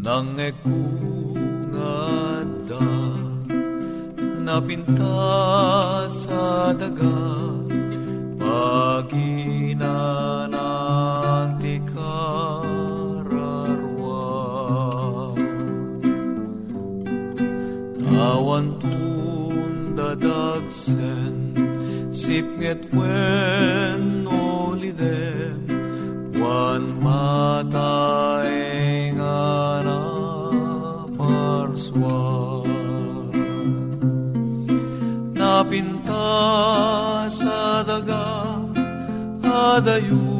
Nangekungada napinta sa daga paginananti kararwa awan tundadagsen sipnget wen olidem sa daga adayudayan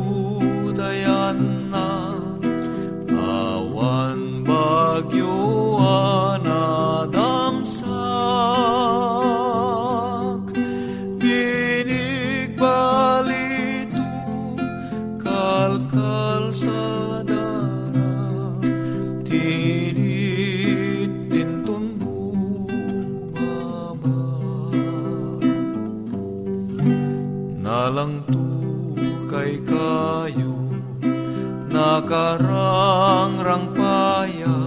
paya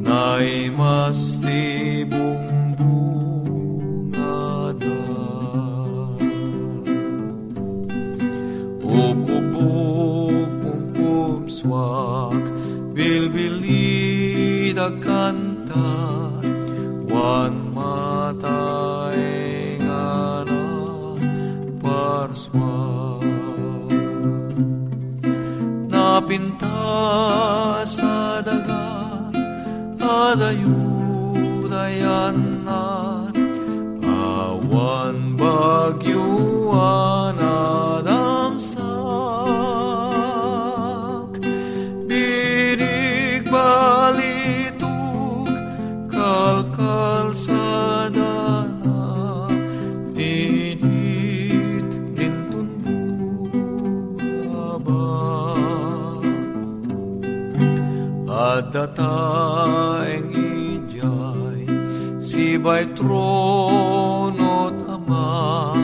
Nay mas tibong bungada. Ububog pum swak Bilbilida kanta. Wan matay nga na parswak adayudayan na awan bagyo anadamsak binig balituk kalkal sa dana tinit dintun bumaba at dataeng ijay sibay trono't ama.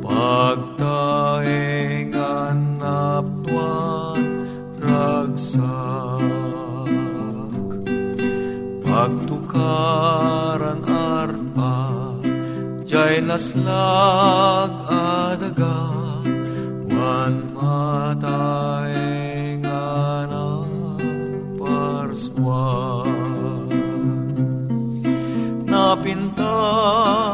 Pagtaeng anaptuan ragsak. Pagtukaran arpa jay naslag ta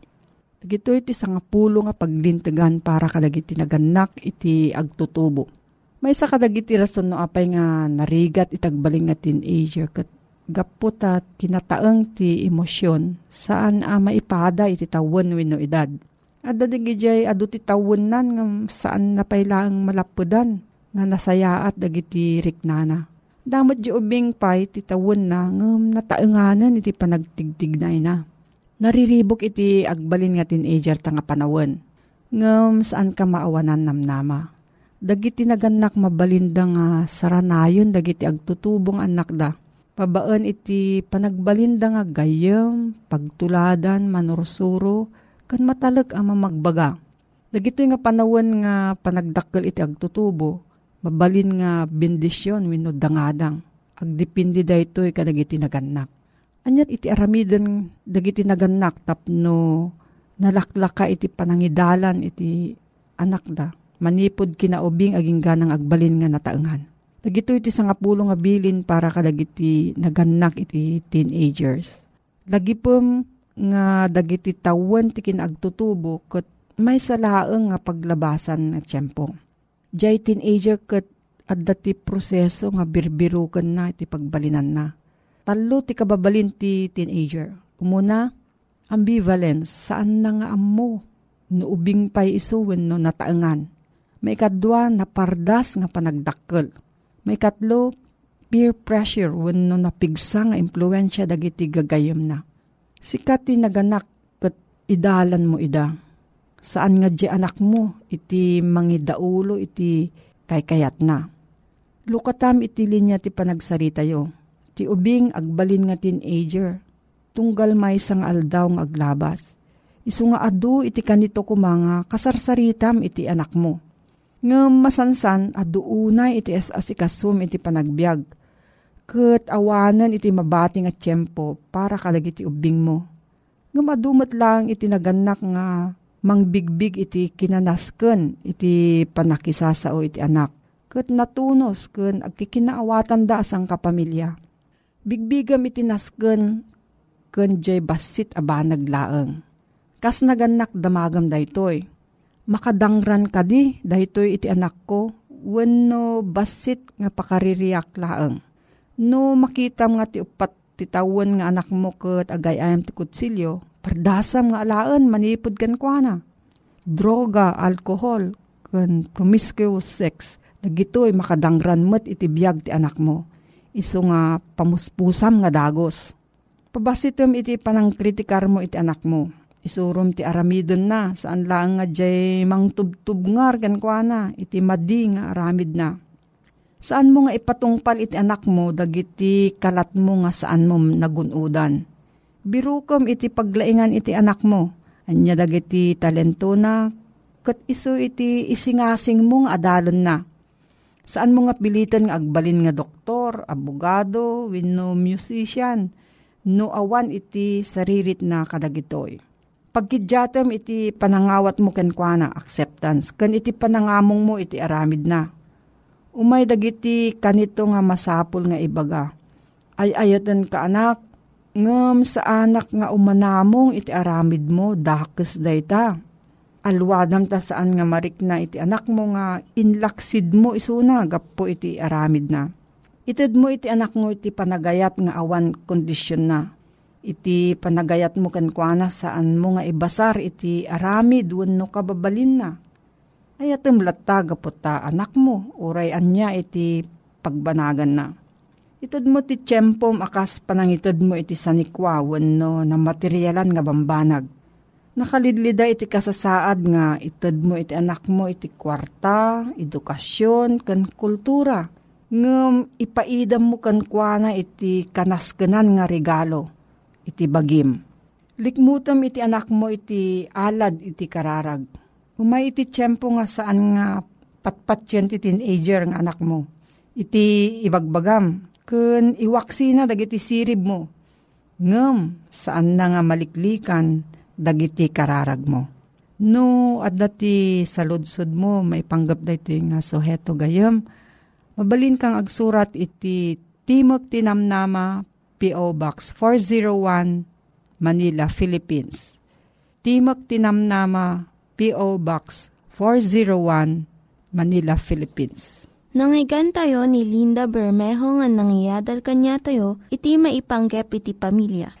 Dagito iti sangapulo nga paglintegan para kadagiti naganak iti agtutubo. May sa kadagiti rason no apay nga narigat itagbaling nga teenager kat gapot at tinataeng ti emosyon saan a maipada iti tawon wenno edad. At dadigijay adu ti tawon nga saan napailaang malapudan nga nasayaat dagiti riknana. Damot di ubing pay ti tawon na ngam nataenganan iti panagtigtignay na. Nariribok iti agbalin nga teenager ta nga panawon. Ngam saan ka maawanan namnama. Dagiti naganak mabalinda nga saranayon dagiti agtutubong anak da. Pabaan iti panagbalinda nga gayam, pagtuladan, manursuro, kan matalag ang mamagbaga. Dagito nga panawon nga panagdakkel iti agtutubo, mabalin nga bendisyon wenno dangadang. Agdipindi daytoy kadagiti naganak. Anyat iti aramiden dagiti naganak tapno nalaklaka iti panangidalan iti anak da. Manipod kinaubing aging ganang agbalin nga nataengan. Dagito iti sangapulo nga bilin para kadagiti naganak iti teenagers. Lagi pom nga dagiti tawon ti kinagtutubo ket may salaeng nga paglabasan nga tiyempo. Jay teenager ket adda ti proseso nga birbiruken na iti pagbalinan na. Talo ti kababalin ti teenager. Umuna, ambivalence, saan na nga ammo, nuubing pay isuwen no nataengan. May kadwa na pardas nga panagdakkel. May katlo, peer pressure wenno napigsa nga impluensya dagiti gagayem na. Sikat ti naganak ket idalan mo ida. Saan nga di anak mo iti mangidaulo iti kaykayat na. Lukatam iti linya ti panagsarita yo. Ti ubing agbalin nga teenager. Tunggal may sang aldaw nga aglabas. Isu nga adu iti kanito kumanga kasarsaritam iti anak mo. Nga masansan adu unay iti asikasum iti panagbiag. Kat awanan iti mabati nga tiyempo para kadagiti ubing mo. Nga madumot lang iti naganak nga mangbigbig iti kinanasken iti panakisasao iti anak. Kat natunos ken agkikinaawatan da asang kapamilya. Bigbigam iti nasken ken jay basit aba naglaeng. Kas naganak damagam daytoy. Makadangran kadi daytoy iti anak ko wenno basit nga pakaririak laeng. No makitam nga ti upat ti tawon nga anak mo ket agayayam ti kutsilyo, pardasam nga alaan manipod kan kuana. Droga, alcohol, ken promiscuous sex, dagitoy makadangran met iti biag ti anak mo. Isu nga pamuspusam nga dagos. Pabasitem iti panang kritikar mo iti anak mo. Isurum ti aramidon na, saan lang nga jay mangtubtubngar kan kuana, iti madi nga aramid na. Saan mo nga ipatungpal iti anak mo, dagiti kalat mo nga saan mo nagunudan. Birukom iti paglaingan iti anak mo, anya dagiti talento na, kat iso iti isingasing mo nga adalon na. Saan mo nga pilitan nga agbalin nga doktor, abogado, wenno musician, no awan iti saririt na kadagitoy. Pagkidyatem iti panangawat mo ken kuana acceptance, ken iti panangamong mo iti aramid na. Umay dagiti kanito nga masapul nga ibaga. Ay ayatan ka anak, ngem sa anak nga umanamong iti aramid mo, dakes dayta. Alwadam ta saan nga marik na iti anak mo nga inlaksid mo isuna, gapo iti aramid na. Ited mo iti anak mo iti panagayat nga awan kondisyon na. iti panagayat mo kan kuana saan mo nga ibasar iti aramid wenno kababalin na. Ayatem latta gaputa anak mo, uray anya iti pagbanagan na. Itad mo ti tiyempo akas panangitad mo iti sanikwa wenno na materyalan nga bambanag. Nakalidlida iti kasasaad nga itad mo iti anak mo iti kwarta, edukasyon, kan kultura. Ngem ipaidam mo kan kuana iti kanaskenan nga regalo, iti bagim. Likmutam iti anak mo iti alad iti kararag. Umay iti tiyempo nga saan nga patpatyan ti teenager nga anak mo. Iti ibagbagam, ken iwaksina dagiti sirib mo. Ngem, saan na nga maliklikan dagiti kararag mo. No, at dati sa ludsod mo, may panggap da ito nga suheto gayam. Mabalin kang agsurat iti Timok Tinamnama, P.O. Box 401, Manila, Philippines. Timok Tinamnama, P.O. Box 401, Manila, Philippines. Nangyigan tayo ni Linda Bermejo nga nangyadal kanya tayo, iti maipanggep iti pamilya.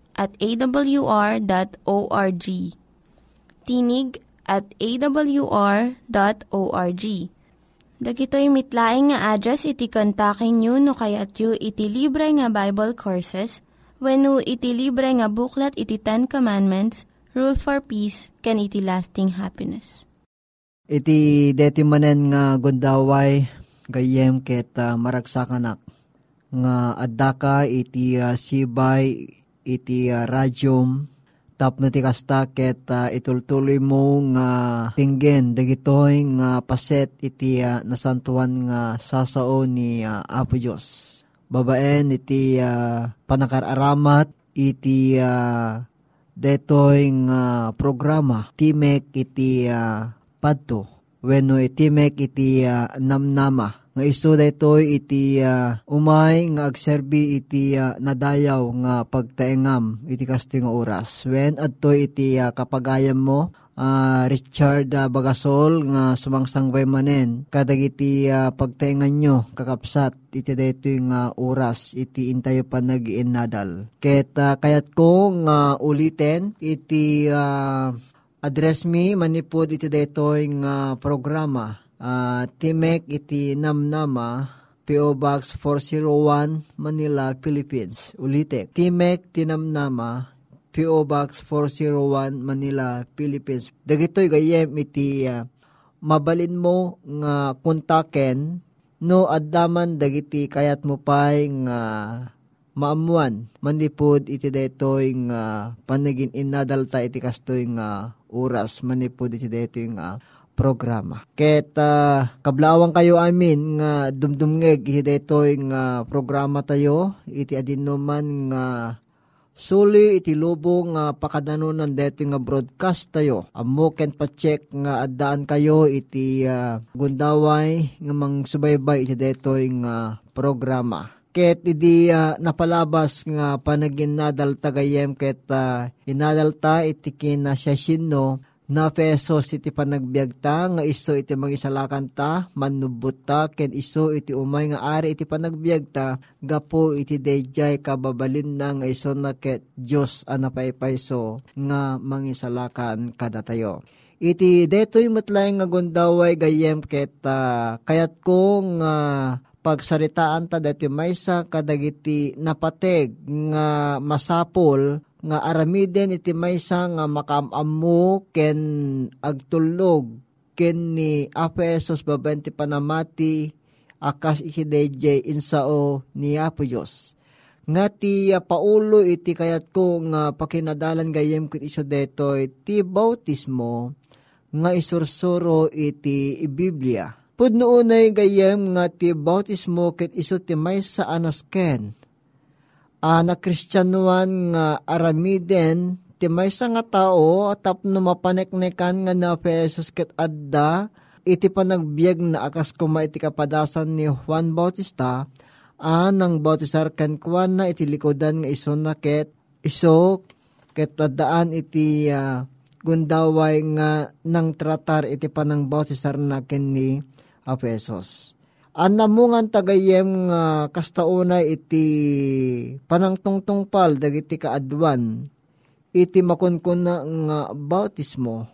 at awr.org. Tinig at awr.org. Dagitoy mitlaing nga address iti kontakin nyo no kayat yu iti libre nga Bible Courses when iti libre nga buklat iti Ten Commandments, Rule for Peace, can iti lasting happiness. Iti deti nga gundaway gayem ket uh, maragsakanak nga adaka iti uh, sibay iti uh, radyom tapno ti kasta ket uh, itultuloy mo nga tinggen dagitoy nga paset iti uh, nasantuan nga sasao ni uh, Apo Dios babaen iti uh, panakaramat iti uh, detoy nga programa timek iti uh, padto wenno itimek iti uh, namnama nga iso daytoy iti uh, umay nga agserbi iti uh, nadayaw nga pagtaengam iti kasto nga oras. When adtoy iti uh, kapagayam mo uh, Richard uh, Bagasol nga sumangsangbay manen kadag iti uh, pagtaengan nyo kakapsat iti daytoy nga oras iti intayo pa nag-inadal. Ket uh, kayat ko nga uh, uliten iti uh, address me manipod iti daytoy nga programa uh, Timek iti Namnama, P.O. Box 401, Manila, Philippines. Ulitek, Timek Tinamnama, P.O. Box 401, Manila, Philippines. Dagitoy gayem iti uh, mabalin mo nga kontaken no addaman dagiti kayat mo pay nga maamuan manipod iti daytoy nga panagin inadalta iti kastoy nga oras manipod iti daytoy nga programa. Ket uh, kablawang kayo amin nga dumdumngeg detoy nga programa tayo iti adinuman nga Suli iti lubong nga pakadanunan dito nga broadcast tayo. Amo ken pa-check nga addaan kayo iti uh, gundaway nga mang subaybay iti dito nga programa. Ket idi uh, napalabas nga panagin nadal tagayem ket uh, inadalta iti kinasyasinno na pesos iti panagbiagta nga iso iti mangisalakan ta manubot ta ken iso iti umay nga ari iti panagbiagta gapo iti dayjay kababalin na nga iso na ket Dios anapaypayso nga mangisalakan kada tayo. Iti detoy matlay nga gundaway gayem ket uh, kayat ko nga pagsaritaan ta dati maysa kadagiti napateg nga masapol nga aramiden iti maysa nga makamamu ken agtulog ken ni Apo Esos babaen ti panamati akas ikidejay insao ni Apo Diyos. Nga ti uh, paulo iti kayat ko nga pakinadalan gayem kit iso detoy ti bautismo nga isursuro iti Biblia. Pudno unay gayem nga ti bautismo ket iso ti maysa anasken. Uh, na kristyanuan nga aramiden ti maysa nga tao tapno mapaneknekan nga na pesos ket adda iti panagbiag na akas kuma iti kapadasan ni Juan Bautista anang bautisar kan kuan na iti likodan nga iso na ket iso ket tadaan iti uh, gundaway nga nang tratar iti panang bautisar na ken ni Apesos. Anamungan tagayem nga kastauna iti panangtungtungpal dagiti kaadwan iti makunkun na nga bautismo.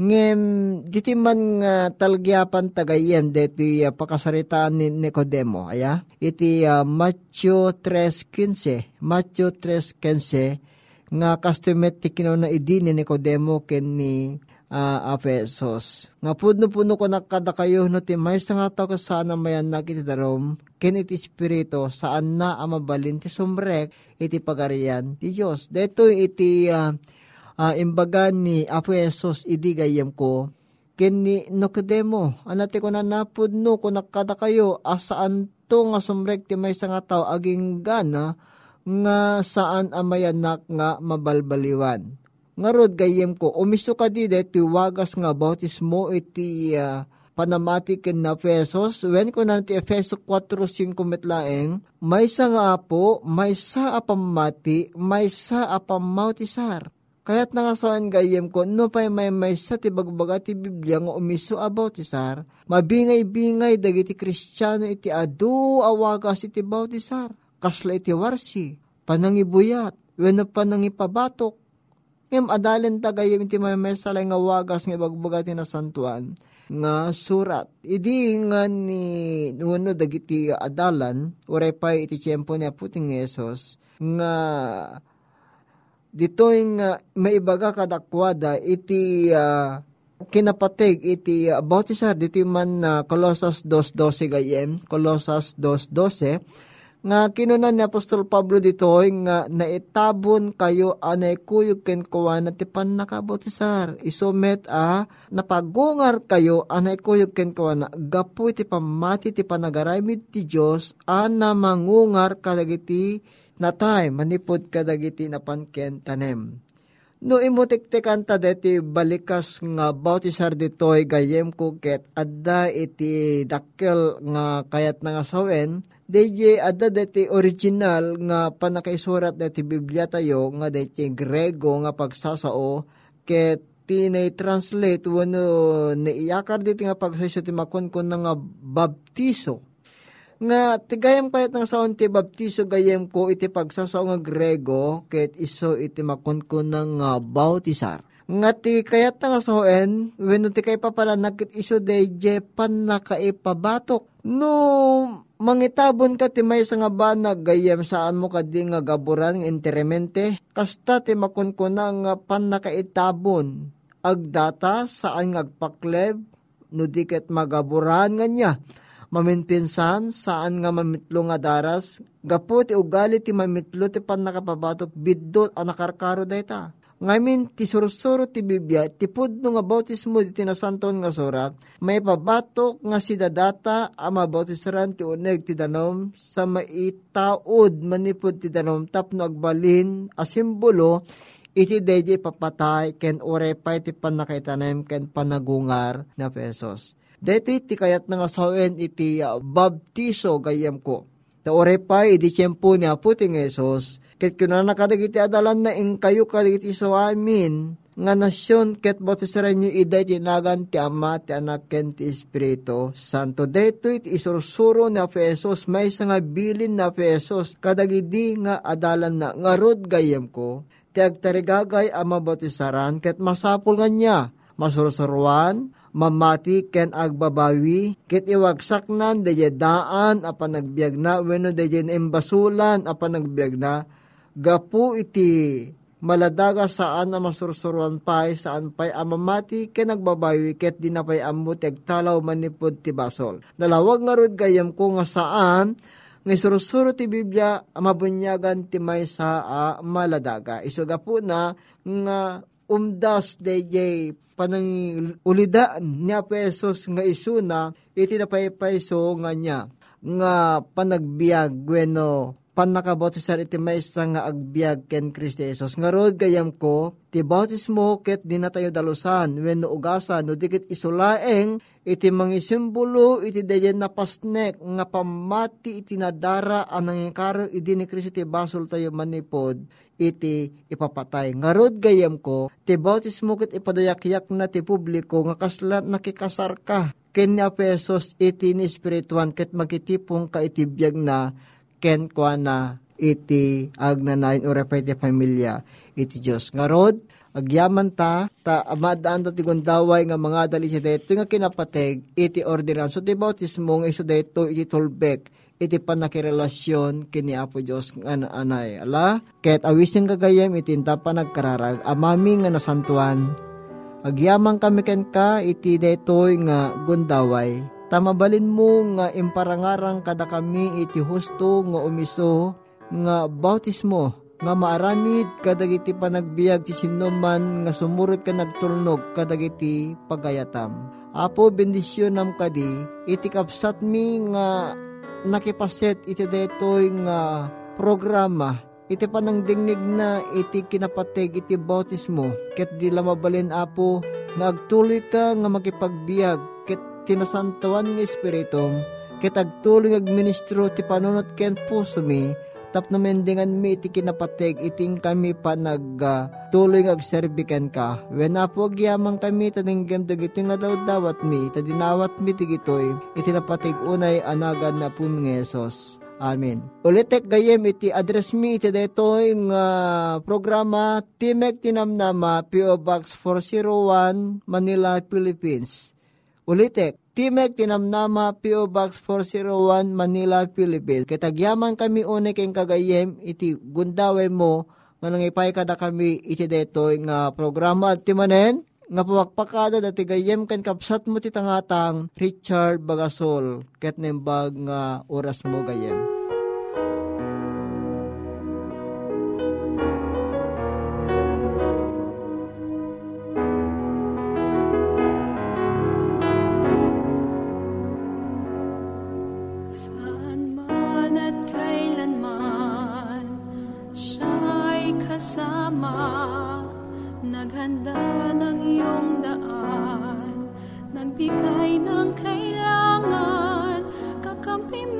Ngem, diti man nga talgyapan tagayen deti uh, pakasaritaan ni Nicodemo, aya? Iti uh, Matthew 3.15, Matthew 3.15, nga kastumet ti na idi ni Nicodemo ken ni uh, Apesos. Nga pudno-puno ko nakada kayo no ti may nga tao kasana mayan nakiti darom ken iti espiritu saan na amabalin ti sumrek iti pagarian ti Dios. Deto iti uh, uh, imbaga ni Apo Jesus idi gayem ko ken ni Nocodemo anate ko na napudno ko nakada kayo asaan to nga sumrek ti may nga tao aging gana nga saan amayanak nga mabalbaliwan. Ngarod gayem ko, umiso ka di ti wagas nga bautismo iti uh, panamati ken na pesos, when ko na ti Efeso 4.5 metlaeng, may sa nga apo, may sa apamati, may sa apamautisar. Kaya't nangasaan gayem ko, no pa may may sa ti bagbaga ti Biblia nga umiso about isar, mabingay-bingay dagiti kristyano iti adu awagas iti bautisar. Kasla iti warsi, panangibuyat, wenno panangipabatok, ngem adalen tagayem iti salay nga wagas nga ibagbaga ti nasantuan nga surat. Idi nga ni nuno dagiti adalan, uray pa iti tiyempo ni Aputing Yesus, nga dito nga maibaga kadakwada iti uh, kinapateg iti uh, bautisar dito man na uh, Colossus 2.12 gayem, Colossus 2.12, nga kinunan ni Apostol Pablo dito nga naitabon kayo anay kuyog ken kuwan ti pan nakabotisar isomet a napagungar kayo anay kuyog ken kuwan gapu ti pamati ti panagaramid ti Dios ana mangungar kadagiti natay manipod kadagiti napanken tanem. No imutiktikan ta deti balikas nga bautisar ditoy gayem ko ket adda iti dakkel nga kayat nga sawen DJ adda deti original nga panakaisurat deti Biblia tayo nga deti Grego nga pagsasao ket tinay translate wano niiyakar diti nga pagsayso ti makon ko nga baptiso nga tigayam kayat ng saon ti baptiso gayem ko iti pagsasao nga Grego ket iso iti makunkun ng uh, bautisar. Nga ti kayat nga saoen wenno ti kay papalanak ket iso deje pan nakaipabatok. No mangitabon ka ti may nga banag gayem saan mo kadi nga gaburan ng interemente kasta ti makunkuna nga pan nakaitabon agdata saan nga agpakleb? No diket magaburan nga niya. Maminpinsan saan nga mamitlo nga daras, gapo ti ugali ti mamitlo ti pan nakapabatok biddot ang nakarkaro dayta. Ngamin ti sursuro ti Biblia, ti pudno nga bautismo di tinasanton nga surat, may pabatok nga si dadata ang mabautisaran ti uneg ti danom sa maitaod manipod ti danom tapno agbalin a simbolo iti dayjay papatay ken orepay ti panakaitanem ken panagungar na pesos. Dito iti kayat nga sawen iti uh, baptiso gayam ko. Ta pa iti tiyempo ni Aputing Esos, ket kunana kadagiti adalan na ing kayo kadagiti so amin, nga nasyon ket bautisaren nyo iday tinagan ti Ama ti Anak ken ti Espiritu Santo. Dito iti isursuro ni Efesos may nga bilin na Efesos kadagidi nga adalan na ngarod gayam ko ti agtarigagay ama bautisaran ket masapul nga niya. Masursuruan mamati ken agbabawi ket iwagsak nan deje daan apan nagbiag na wenno deje embasulan apan nagbiag na gapu iti maladaga saan na masursuruan pay saan pay amamati ken nagbabawi ket di na pay ammo talaw manipod ti basol dalawag nga rod gayam ko nga saan nga surusuro ti Biblia mabunyagan ti may sa uh, maladaga. Iso gapu na nga umdas DJ panang ulidaan niya pesos nga isuna iti napaypayso nga niya nga panagbiag bueno pan nakabautisar iti maysa nga agbyag ken Kristi Jesus. Ngarod gayam ko, ti bautismo ket di na tayo dalusan, when no ugasan, no dikit isulaeng, iti mga simbolo, iti dayan na pasnek, nga pamati iti nadara, anang ikaro, idi ni Kristi ti basol tayo manipod, iti ipapatay. Ngarod gayam ko, ti bautismo ket ipadayak-yak na ti publiko, nga kaslat nakikasar ka, ken ni Apesos iti ni spirituan ket magitipong ka iti biyag na ken kwa na iti agnanayin o repay ti pamilya iti Diyos. Ngarod, agyaman ta, ta amadaan ta ti gundaway nga mga dali siya dito nga kinapateg iti ordinan. So ti bautismo nga iso dito iti tolbek iti panakirelasyon kini Apo Diyos nga anay. Ala, ket awising gagayem iti pa nagkararag, amami nga nasantuan, agyamang kami ken ka iti detoy nga gundaway, Tamabalin mo nga imparangarang kada kami iti husto nga umiso nga bautismo nga maaramid kadagiti panagbiag ti sinuman nga sumurot ka nagtulnog kadagiti pagayatam. Apo bendisyon nam kadi iti kapsat mi nga nakipaset iti detoy nga programa iti panangdingnig na iti kinapateg iti bautismo ket di lamabalin apo nga agtuloy ka nga makipagbiag tinasantawan ng Espiritu, kitagtuloy ag ministro ti panunot ken puso mi, tapno mendingan mi iti kinapateg iting kami pa nagtuloy uh, ag serbikan ka. When apo agyamang kami taninggam dagiti nga daw dawat mi, tadinawat mi tigitoy, iti napateg unay anagan na po mga Yesus. Amen. Ulitek gayem iti address mi iti daytoy nga programa Timek Tinamnama PO Box 401 Manila, Philippines. Ulitek, Timek Tinamnama P.O. Box 401 Manila, Philippines. Kitagyaman kami une keng kagayem iti gundaway mo nga nangipay kada kami iti detoy nga programa at timanen nga pawakpakada dati gayem kan kapsat mo titangatang Richard Bagasol ket nembag nga oras mo gayem. naghanda ng iyong daan, nagbigay ng kailangan, kakampi mo.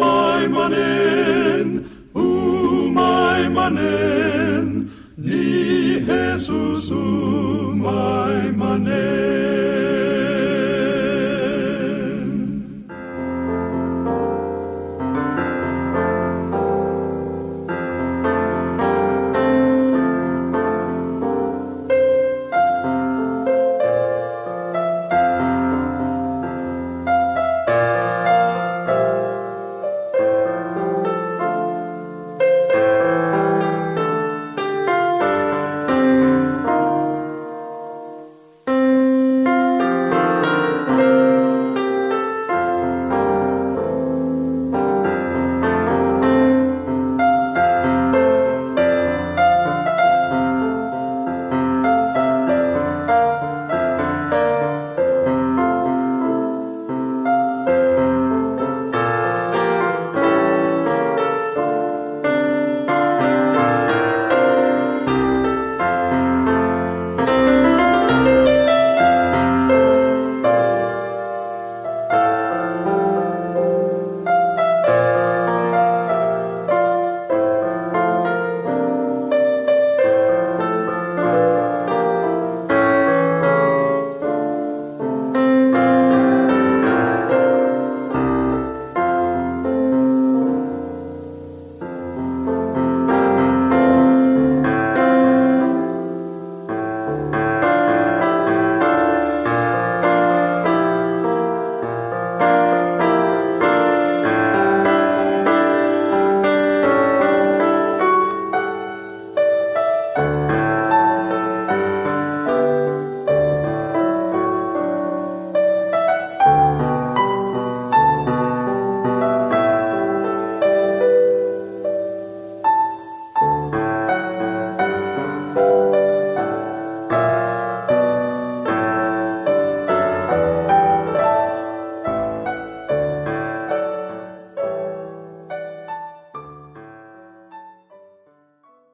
umaimanen, umaimanen, ni Jesus u my umaimanen.